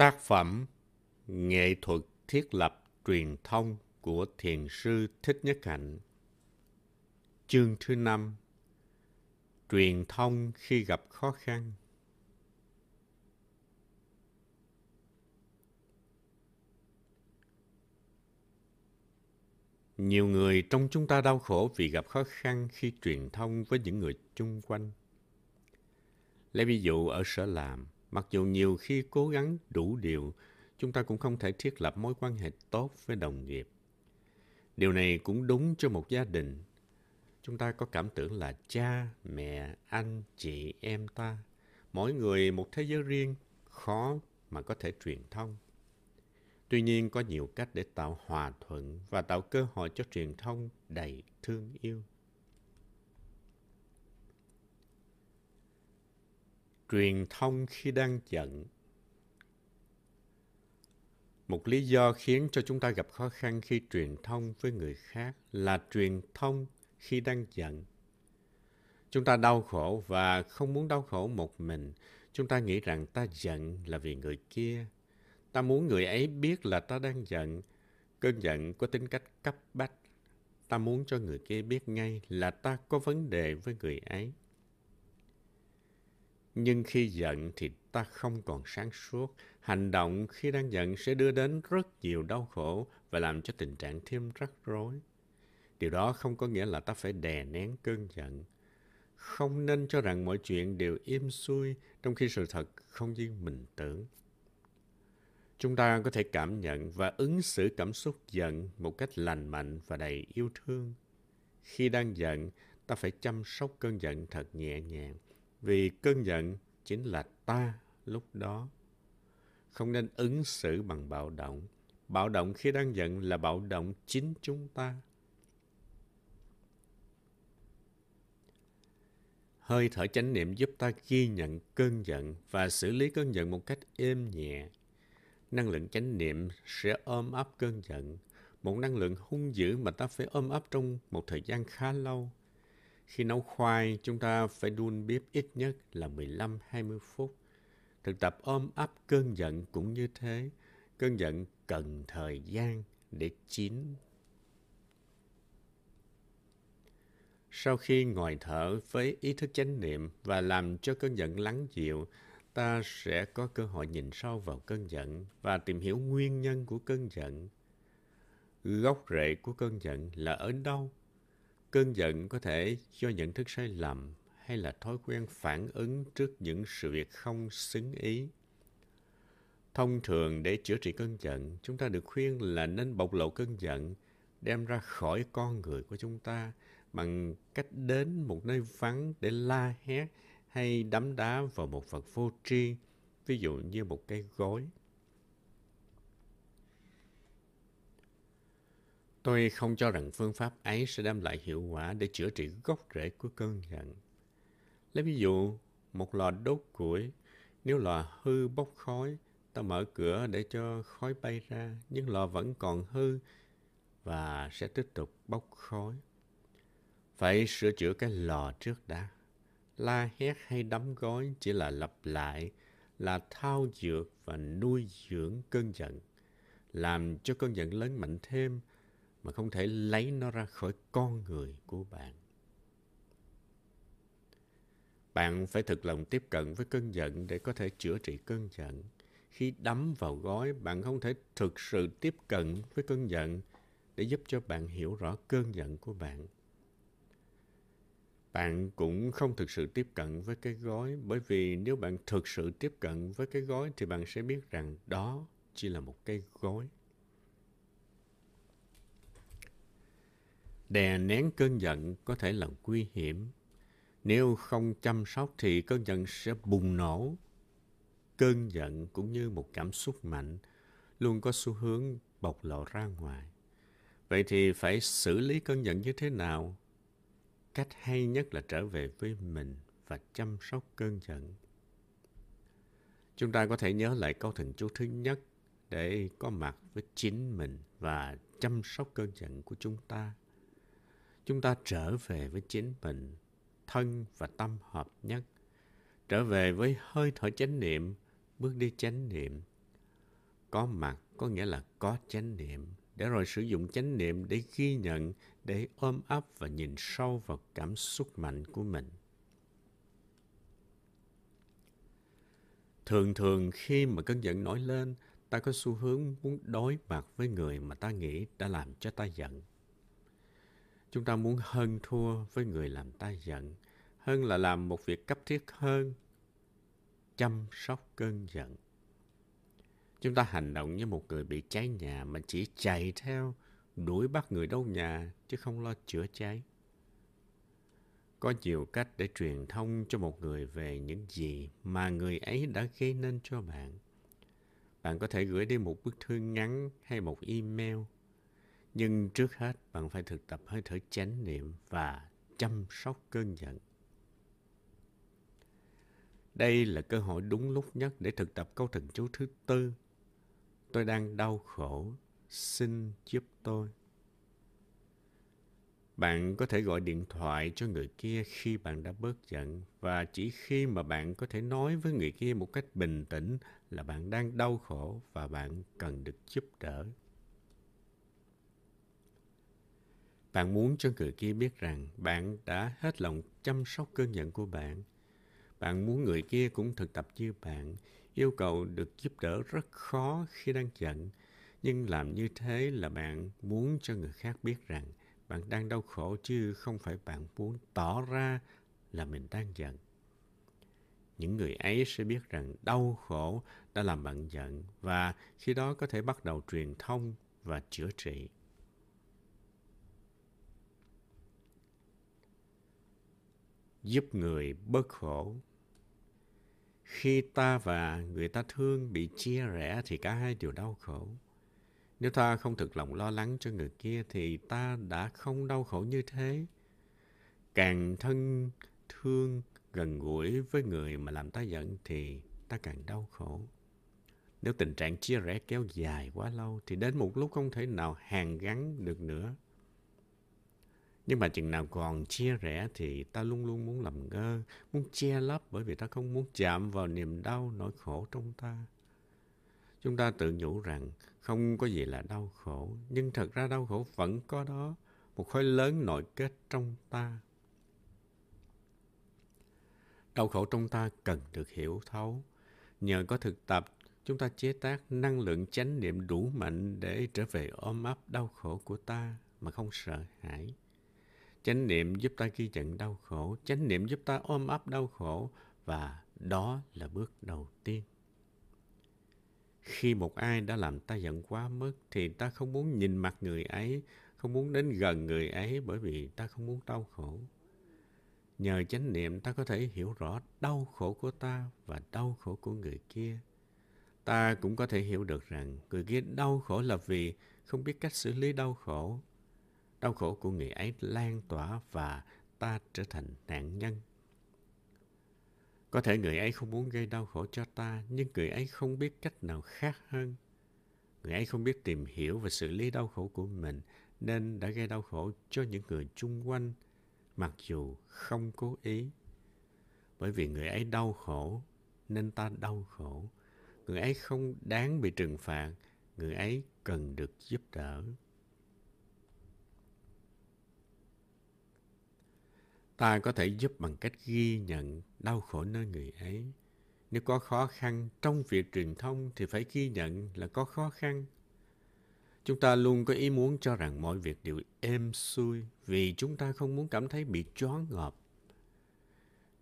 Tác phẩm Nghệ thuật thiết lập truyền thông của Thiền sư Thích Nhất Hạnh. Chương thứ năm. Truyền thông khi gặp khó khăn. Nhiều người trong chúng ta đau khổ vì gặp khó khăn khi truyền thông với những người chung quanh. Lấy ví dụ ở sở làm, mặc dù nhiều khi cố gắng đủ điều, chúng ta cũng không thể thiết lập mối quan hệ tốt với đồng nghiệp. Điều này cũng đúng cho một gia đình. Chúng ta có cảm tưởng là cha, mẹ, anh, chị, em ta. Mỗi người một thế giới riêng, khó mà có thể truyền thông. Tuy nhiên có nhiều cách để tạo hòa thuận và tạo cơ hội cho truyền thông đầy thương yêu. Truyền thông khi đang giận Một lý do khiến cho chúng ta gặp khó khăn khi truyền thông với người khác là truyền thông khi đang giận. Chúng ta đau khổ và không muốn đau khổ một mình. Chúng ta nghĩ rằng ta giận là vì người kia Ta muốn người ấy biết là ta đang giận. Cơn giận có tính cách cấp bách. Ta muốn cho người kia biết ngay là ta có vấn đề với người ấy. Nhưng khi giận thì ta không còn sáng suốt. Hành động khi đang giận sẽ đưa đến rất nhiều đau khổ và làm cho tình trạng thêm rắc rối. Điều đó không có nghĩa là ta phải đè nén cơn giận. Không nên cho rằng mọi chuyện đều im xuôi trong khi sự thật không như mình tưởng. Chúng ta có thể cảm nhận và ứng xử cảm xúc giận một cách lành mạnh và đầy yêu thương. Khi đang giận, ta phải chăm sóc cơn giận thật nhẹ nhàng, vì cơn giận chính là ta lúc đó. Không nên ứng xử bằng bạo động. Bạo động khi đang giận là bạo động chính chúng ta. Hơi thở chánh niệm giúp ta ghi nhận cơn giận và xử lý cơn giận một cách êm nhẹ, năng lượng chánh niệm sẽ ôm ấp cơn giận, một năng lượng hung dữ mà ta phải ôm ấp trong một thời gian khá lâu. Khi nấu khoai, chúng ta phải đun bếp ít nhất là 15-20 phút. Thực tập ôm ấp cơn giận cũng như thế. Cơn giận cần thời gian để chín. Sau khi ngồi thở với ý thức chánh niệm và làm cho cơn giận lắng dịu, ta sẽ có cơ hội nhìn sâu vào cơn giận và tìm hiểu nguyên nhân của cơn giận. Gốc rễ của cơn giận là ở đâu? Cơn giận có thể do nhận thức sai lầm hay là thói quen phản ứng trước những sự việc không xứng ý. Thông thường để chữa trị cơn giận, chúng ta được khuyên là nên bộc lộ cơn giận, đem ra khỏi con người của chúng ta bằng cách đến một nơi vắng để la hét hay đấm đá vào một vật vô tri, ví dụ như một cái gối. Tôi không cho rằng phương pháp ấy sẽ đem lại hiệu quả để chữa trị gốc rễ của cơn giận. Lấy ví dụ, một lò đốt củi, nếu lò hư bốc khói, ta mở cửa để cho khói bay ra, nhưng lò vẫn còn hư và sẽ tiếp tục bốc khói. Phải sửa chữa cái lò trước đã la hét hay đấm gói chỉ là lặp lại, là thao dược và nuôi dưỡng cơn giận, làm cho cơn giận lớn mạnh thêm mà không thể lấy nó ra khỏi con người của bạn. Bạn phải thực lòng tiếp cận với cơn giận để có thể chữa trị cơn giận. Khi đắm vào gói, bạn không thể thực sự tiếp cận với cơn giận để giúp cho bạn hiểu rõ cơn giận của bạn bạn cũng không thực sự tiếp cận với cái gói bởi vì nếu bạn thực sự tiếp cận với cái gói thì bạn sẽ biết rằng đó chỉ là một cái gói đè nén cơn giận có thể là nguy hiểm. Nếu không chăm sóc thì cơn giận sẽ bùng nổ. Cơn giận cũng như một cảm xúc mạnh luôn có xu hướng bộc lộ ra ngoài. Vậy thì phải xử lý cơn giận như thế nào? Cách hay nhất là trở về với mình và chăm sóc cơn giận. Chúng ta có thể nhớ lại câu thần chú thứ nhất để có mặt với chính mình và chăm sóc cơn giận của chúng ta chúng ta trở về với chính mình, thân và tâm hợp nhất, trở về với hơi thở chánh niệm, bước đi chánh niệm. Có mặt có nghĩa là có chánh niệm. Để rồi sử dụng chánh niệm để ghi nhận, để ôm ấp và nhìn sâu vào cảm xúc mạnh của mình. Thường thường khi mà cơn giận nổi lên, ta có xu hướng muốn đối mặt với người mà ta nghĩ đã làm cho ta giận chúng ta muốn hơn thua với người làm ta giận, hơn là làm một việc cấp thiết hơn, chăm sóc cơn giận. Chúng ta hành động như một người bị cháy nhà mà chỉ chạy theo, đuổi bắt người đốt nhà, chứ không lo chữa cháy. Có nhiều cách để truyền thông cho một người về những gì mà người ấy đã gây nên cho bạn. Bạn có thể gửi đi một bức thư ngắn hay một email nhưng trước hết, bạn phải thực tập hơi thở chánh niệm và chăm sóc cơn giận đây là cơ hội đúng lúc nhất để thực tập câu thần chú thứ tư. Tôi đang đau khổ, xin giúp tôi. Bạn có thể gọi điện thoại cho người kia khi bạn đã bớt giận, và chỉ khi mà bạn có thể nói với người kia một cách bình tĩnh là bạn đang đau khổ và bạn cần được giúp đỡ. Bạn muốn cho người kia biết rằng bạn đã hết lòng chăm sóc cơn giận của bạn. Bạn muốn người kia cũng thực tập như bạn, yêu cầu được giúp đỡ rất khó khi đang giận, nhưng làm như thế là bạn muốn cho người khác biết rằng bạn đang đau khổ chứ không phải bạn muốn tỏ ra là mình đang giận. Những người ấy sẽ biết rằng đau khổ đã làm bạn giận và khi đó có thể bắt đầu truyền thông và chữa trị. Giúp người bớt khổ. Khi ta và người ta thương bị chia rẽ thì cả hai đều đau khổ. Nếu ta không thực lòng lo lắng cho người kia thì ta đã không đau khổ như thế. Càng thân thương gần gũi với người mà làm ta giận thì ta càng đau khổ. Nếu tình trạng chia rẽ kéo dài quá lâu thì đến một lúc không thể nào hàn gắn được nữa. Nhưng mà chừng nào còn chia rẽ thì ta luôn luôn muốn làm ngơ, muốn che lấp bởi vì ta không muốn chạm vào niềm đau, nỗi khổ trong ta. Chúng ta tự nhủ rằng không có gì là đau khổ, nhưng thật ra đau khổ vẫn có đó, một khối lớn nội kết trong ta. Đau khổ trong ta cần được hiểu thấu. Nhờ có thực tập, chúng ta chế tác năng lượng chánh niệm đủ mạnh để trở về ôm ấp đau khổ của ta mà không sợ hãi. Chánh niệm giúp ta ghi nhận đau khổ, chánh niệm giúp ta ôm ấp đau khổ và đó là bước đầu tiên. Khi một ai đã làm ta giận quá mức thì ta không muốn nhìn mặt người ấy, không muốn đến gần người ấy bởi vì ta không muốn đau khổ. Nhờ chánh niệm ta có thể hiểu rõ đau khổ của ta và đau khổ của người kia. Ta cũng có thể hiểu được rằng người kia đau khổ là vì không biết cách xử lý đau khổ. Đau khổ của người ấy lan tỏa và ta trở thành nạn nhân. Có thể người ấy không muốn gây đau khổ cho ta, nhưng người ấy không biết cách nào khác hơn. Người ấy không biết tìm hiểu và xử lý đau khổ của mình, nên đã gây đau khổ cho những người chung quanh, mặc dù không cố ý. Bởi vì người ấy đau khổ, nên ta đau khổ. Người ấy không đáng bị trừng phạt, người ấy cần được giúp đỡ. Ta có thể giúp bằng cách ghi nhận đau khổ nơi người ấy. Nếu có khó khăn trong việc truyền thông thì phải ghi nhận là có khó khăn. Chúng ta luôn có ý muốn cho rằng mọi việc đều êm xuôi vì chúng ta không muốn cảm thấy bị choáng ngợp.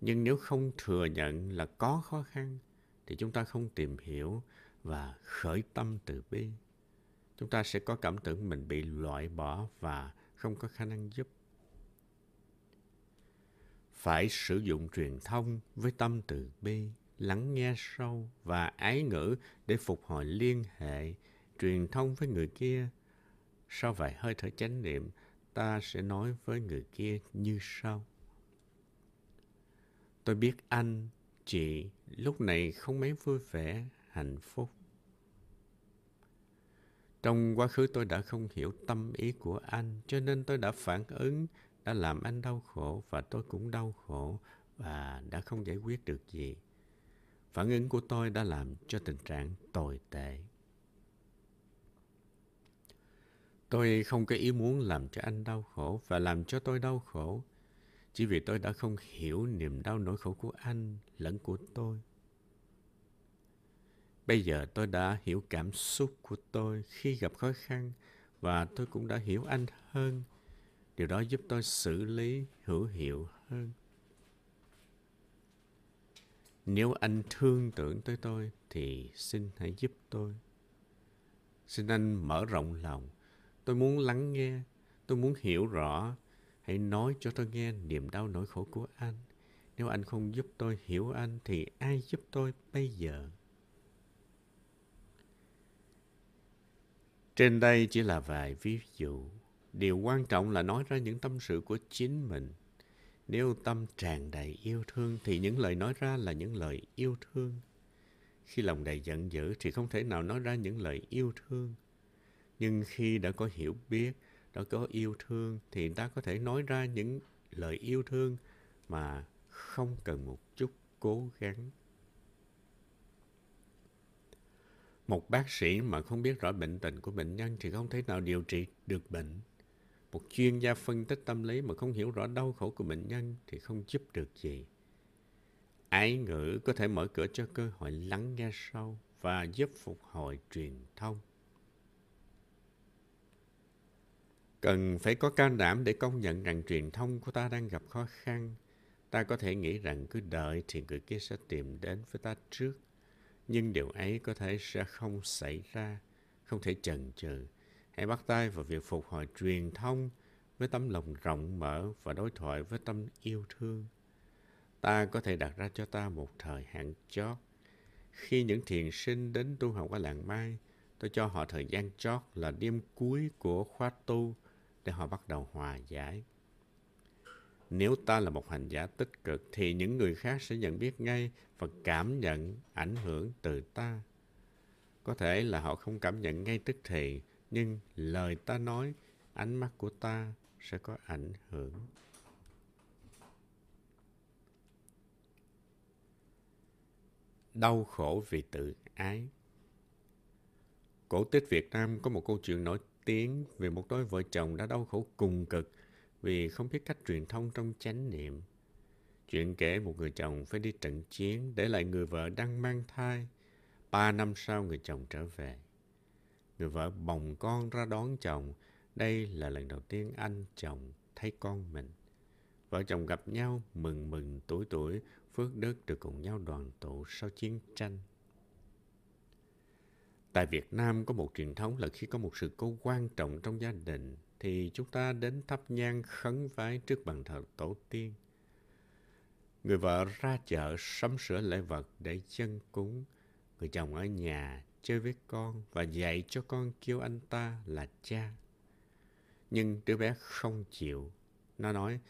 Nhưng nếu không thừa nhận là có khó khăn thì chúng ta không tìm hiểu và khởi tâm từ bi. Chúng ta sẽ có cảm tưởng mình bị loại bỏ và không có khả năng giúp phải sử dụng truyền thông với tâm từ bi, lắng nghe sâu và ái ngữ để phục hồi liên hệ, truyền thông với người kia. Sau vài hơi thở chánh niệm, ta sẽ nói với người kia như sau. Tôi biết anh, chị lúc này không mấy vui vẻ, hạnh phúc. Trong quá khứ tôi đã không hiểu tâm ý của anh, cho nên tôi đã phản ứng đã làm anh đau khổ và tôi cũng đau khổ và đã không giải quyết được gì. Phản ứng của tôi đã làm cho tình trạng tồi tệ. Tôi không có ý muốn làm cho anh đau khổ và làm cho tôi đau khổ. Chỉ vì tôi đã không hiểu niềm đau nỗi khổ của anh lẫn của tôi. Bây giờ tôi đã hiểu cảm xúc của tôi khi gặp khó khăn và tôi cũng đã hiểu anh hơn. Điều đó giúp tôi xử lý hữu hiệu hơn. Nếu anh thương tưởng tới tôi thì xin hãy giúp tôi. Xin anh mở rộng lòng. Tôi muốn lắng nghe, tôi muốn hiểu rõ. Hãy nói cho tôi nghe niềm đau nỗi khổ của anh. Nếu anh không giúp tôi hiểu anh thì ai giúp tôi bây giờ? Trên đây chỉ là vài ví dụ. Điều quan trọng là nói ra những tâm sự của chính mình. Nếu tâm tràn đầy yêu thương thì những lời nói ra là những lời yêu thương. Khi lòng đầy giận dữ thì không thể nào nói ra những lời yêu thương. Nhưng khi đã có hiểu biết, đã có yêu thương thì ta có thể nói ra những lời yêu thương mà không cần một chút cố gắng. Một bác sĩ mà không biết rõ bệnh tình của bệnh nhân thì không thể nào điều trị được bệnh. Một chuyên gia phân tích tâm lý mà không hiểu rõ đau khổ của bệnh nhân thì không giúp được gì. Ái ngữ có thể mở cửa cho cơ hội lắng nghe sâu và giúp phục hồi truyền thông. Cần phải có can đảm để công nhận rằng truyền thông của ta đang gặp khó khăn. Ta có thể nghĩ rằng cứ đợi thì người kia sẽ tìm đến với ta trước. Nhưng điều ấy có thể sẽ không xảy ra, không thể chần chừ. Hãy bắt tay vào việc phục hồi truyền thông với tấm lòng rộng mở và đối thoại với tâm yêu thương. Ta có thể đặt ra cho ta một thời hạn chót. Khi những thiền sinh đến tu học ở làng Mai, tôi cho họ thời gian chót là đêm cuối của khóa tu để họ bắt đầu hòa giải. Nếu ta là một hành giả tích cực thì những người khác sẽ nhận biết ngay và cảm nhận ảnh hưởng từ ta. Có thể là họ không cảm nhận ngay tức thì, nhưng lời ta nói, ánh mắt của ta sẽ có ảnh hưởng. Đau khổ vì tự ái Cổ tích Việt Nam có một câu chuyện nổi tiếng về một đôi vợ chồng đã đau khổ cùng cực vì không biết cách truyền thông trong chánh niệm. Chuyện kể một người chồng phải đi trận chiến để lại người vợ đang mang thai. Ba năm sau người chồng trở về. Người vợ bồng con ra đón chồng. Đây là lần đầu tiên anh chồng thấy con mình. Vợ chồng gặp nhau mừng mừng tuổi tuổi, phước đức được cùng nhau đoàn tụ sau chiến tranh. Tại Việt Nam có một truyền thống là khi có một sự cố quan trọng trong gia đình thì chúng ta đến thắp nhang khấn vái trước bàn thờ tổ tiên. Người vợ ra chợ sắm sửa lễ vật để chân cúng. Người chồng ở nhà chơi với con và dạy cho con kêu anh ta là cha. Nhưng đứa bé không chịu. Nó nói,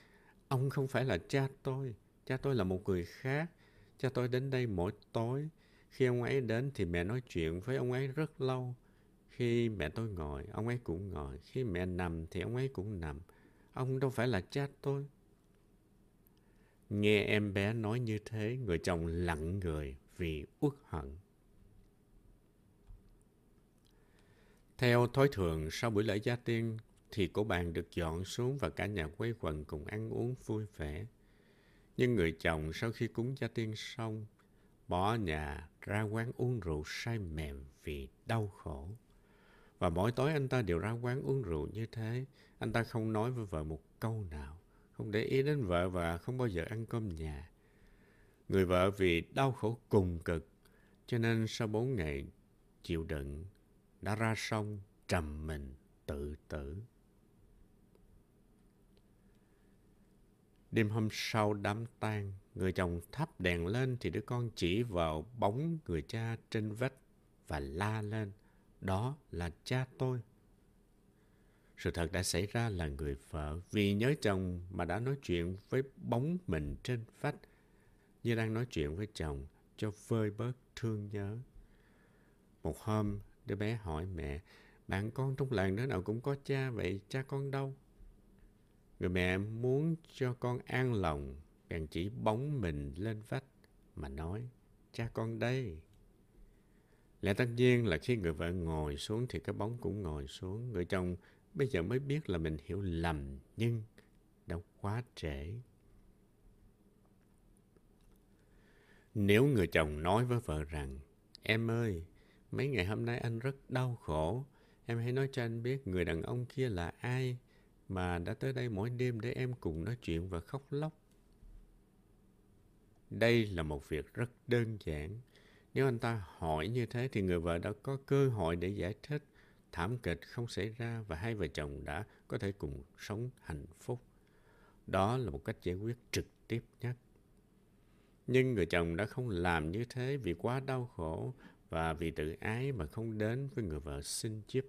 ông không phải là cha tôi. Cha tôi là một người khác. Cha tôi đến đây mỗi tối. Khi ông ấy đến thì mẹ nói chuyện với ông ấy rất lâu. Khi mẹ tôi ngồi, ông ấy cũng ngồi. Khi mẹ nằm thì ông ấy cũng nằm. Ông đâu phải là cha tôi. Nghe em bé nói như thế, người chồng lặng người vì uất hận. Theo thói thường, sau buổi lễ gia tiên thì cổ bàn được dọn xuống và cả nhà quây quần cùng ăn uống vui vẻ. Nhưng người chồng sau khi cúng gia tiên xong, bỏ nhà ra quán uống rượu say mềm vì đau khổ. Và mỗi tối anh ta đều ra quán uống rượu như thế. Anh ta không nói với vợ một câu nào, không để ý đến vợ và không bao giờ ăn cơm nhà. Người vợ vì đau khổ cùng cực, cho nên sau bốn ngày chịu đựng, đã ra sông trầm mình tự tử. Đêm hôm sau đám tang, người chồng thắp đèn lên thì đứa con chỉ vào bóng người cha trên vách và la lên. Đó là cha tôi. Sự thật đã xảy ra là người vợ vì nhớ chồng mà đã nói chuyện với bóng mình trên vách như đang nói chuyện với chồng cho vơi bớt thương nhớ. Một hôm, đứa bé hỏi mẹ, bạn con trong làng đứa nào cũng có cha vậy, cha con đâu? Người mẹ muốn cho con an lòng, bèn chỉ bóng mình lên vách mà nói, cha con đây. Lẽ tất nhiên là khi người vợ ngồi xuống thì cái bóng cũng ngồi xuống. Người chồng bây giờ mới biết là mình hiểu lầm nhưng đã quá trễ. Nếu người chồng nói với vợ rằng, em ơi, mấy ngày hôm nay anh rất đau khổ, em hãy nói cho anh biết người đàn ông kia là ai mà đã tới đây mỗi đêm để em cùng nói chuyện và khóc lóc. Đây là một việc rất đơn giản. Nếu anh ta hỏi như thế thì người vợ đã có cơ hội để giải thích thảm kịch không xảy ra và hai vợ chồng đã có thể cùng sống hạnh phúc. Đó là một cách giải quyết trực tiếp nhất. Nhưng người chồng đã không làm như thế vì quá đau khổ và vì tự ái mà không đến với người vợ xin giúp.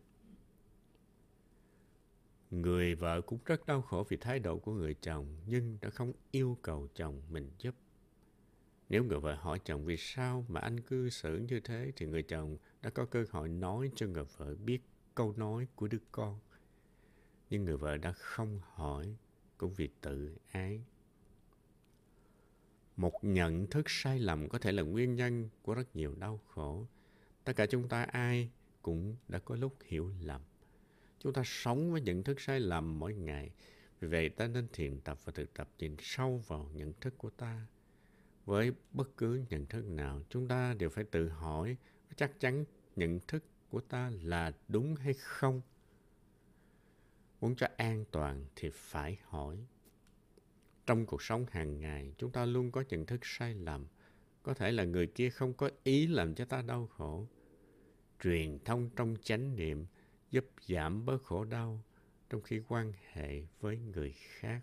Người vợ cũng rất đau khổ vì thái độ của người chồng, nhưng đã không yêu cầu chồng mình giúp. Nếu người vợ hỏi chồng vì sao mà anh cư xử như thế, thì người chồng đã có cơ hội nói cho người vợ biết câu nói của đứa con. Nhưng người vợ đã không hỏi, cũng vì tự ái. Một nhận thức sai lầm có thể là nguyên nhân của rất nhiều đau khổ. Tất cả chúng ta ai cũng đã có lúc hiểu lầm. Chúng ta sống với nhận thức sai lầm mỗi ngày. Vì vậy ta nên thiền tập và thực tập nhìn sâu vào nhận thức của ta. Với bất cứ nhận thức nào, chúng ta đều phải tự hỏi chắc chắn nhận thức của ta là đúng hay không. Muốn cho an toàn thì phải hỏi. Trong cuộc sống hàng ngày, chúng ta luôn có nhận thức sai lầm. Có thể là người kia không có ý làm cho ta đau khổ. Truyền thông trong chánh niệm giúp giảm bớt khổ đau trong khi quan hệ với người khác.